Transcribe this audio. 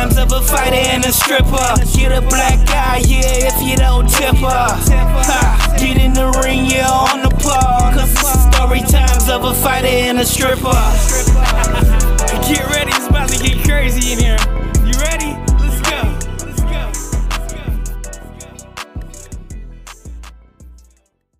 times of a fighter and a stripper. Get a black eye, yeah, if you don't tip her. Ha, get in the ring, yeah, on the plug. Cause it's story times of a fighter and a stripper.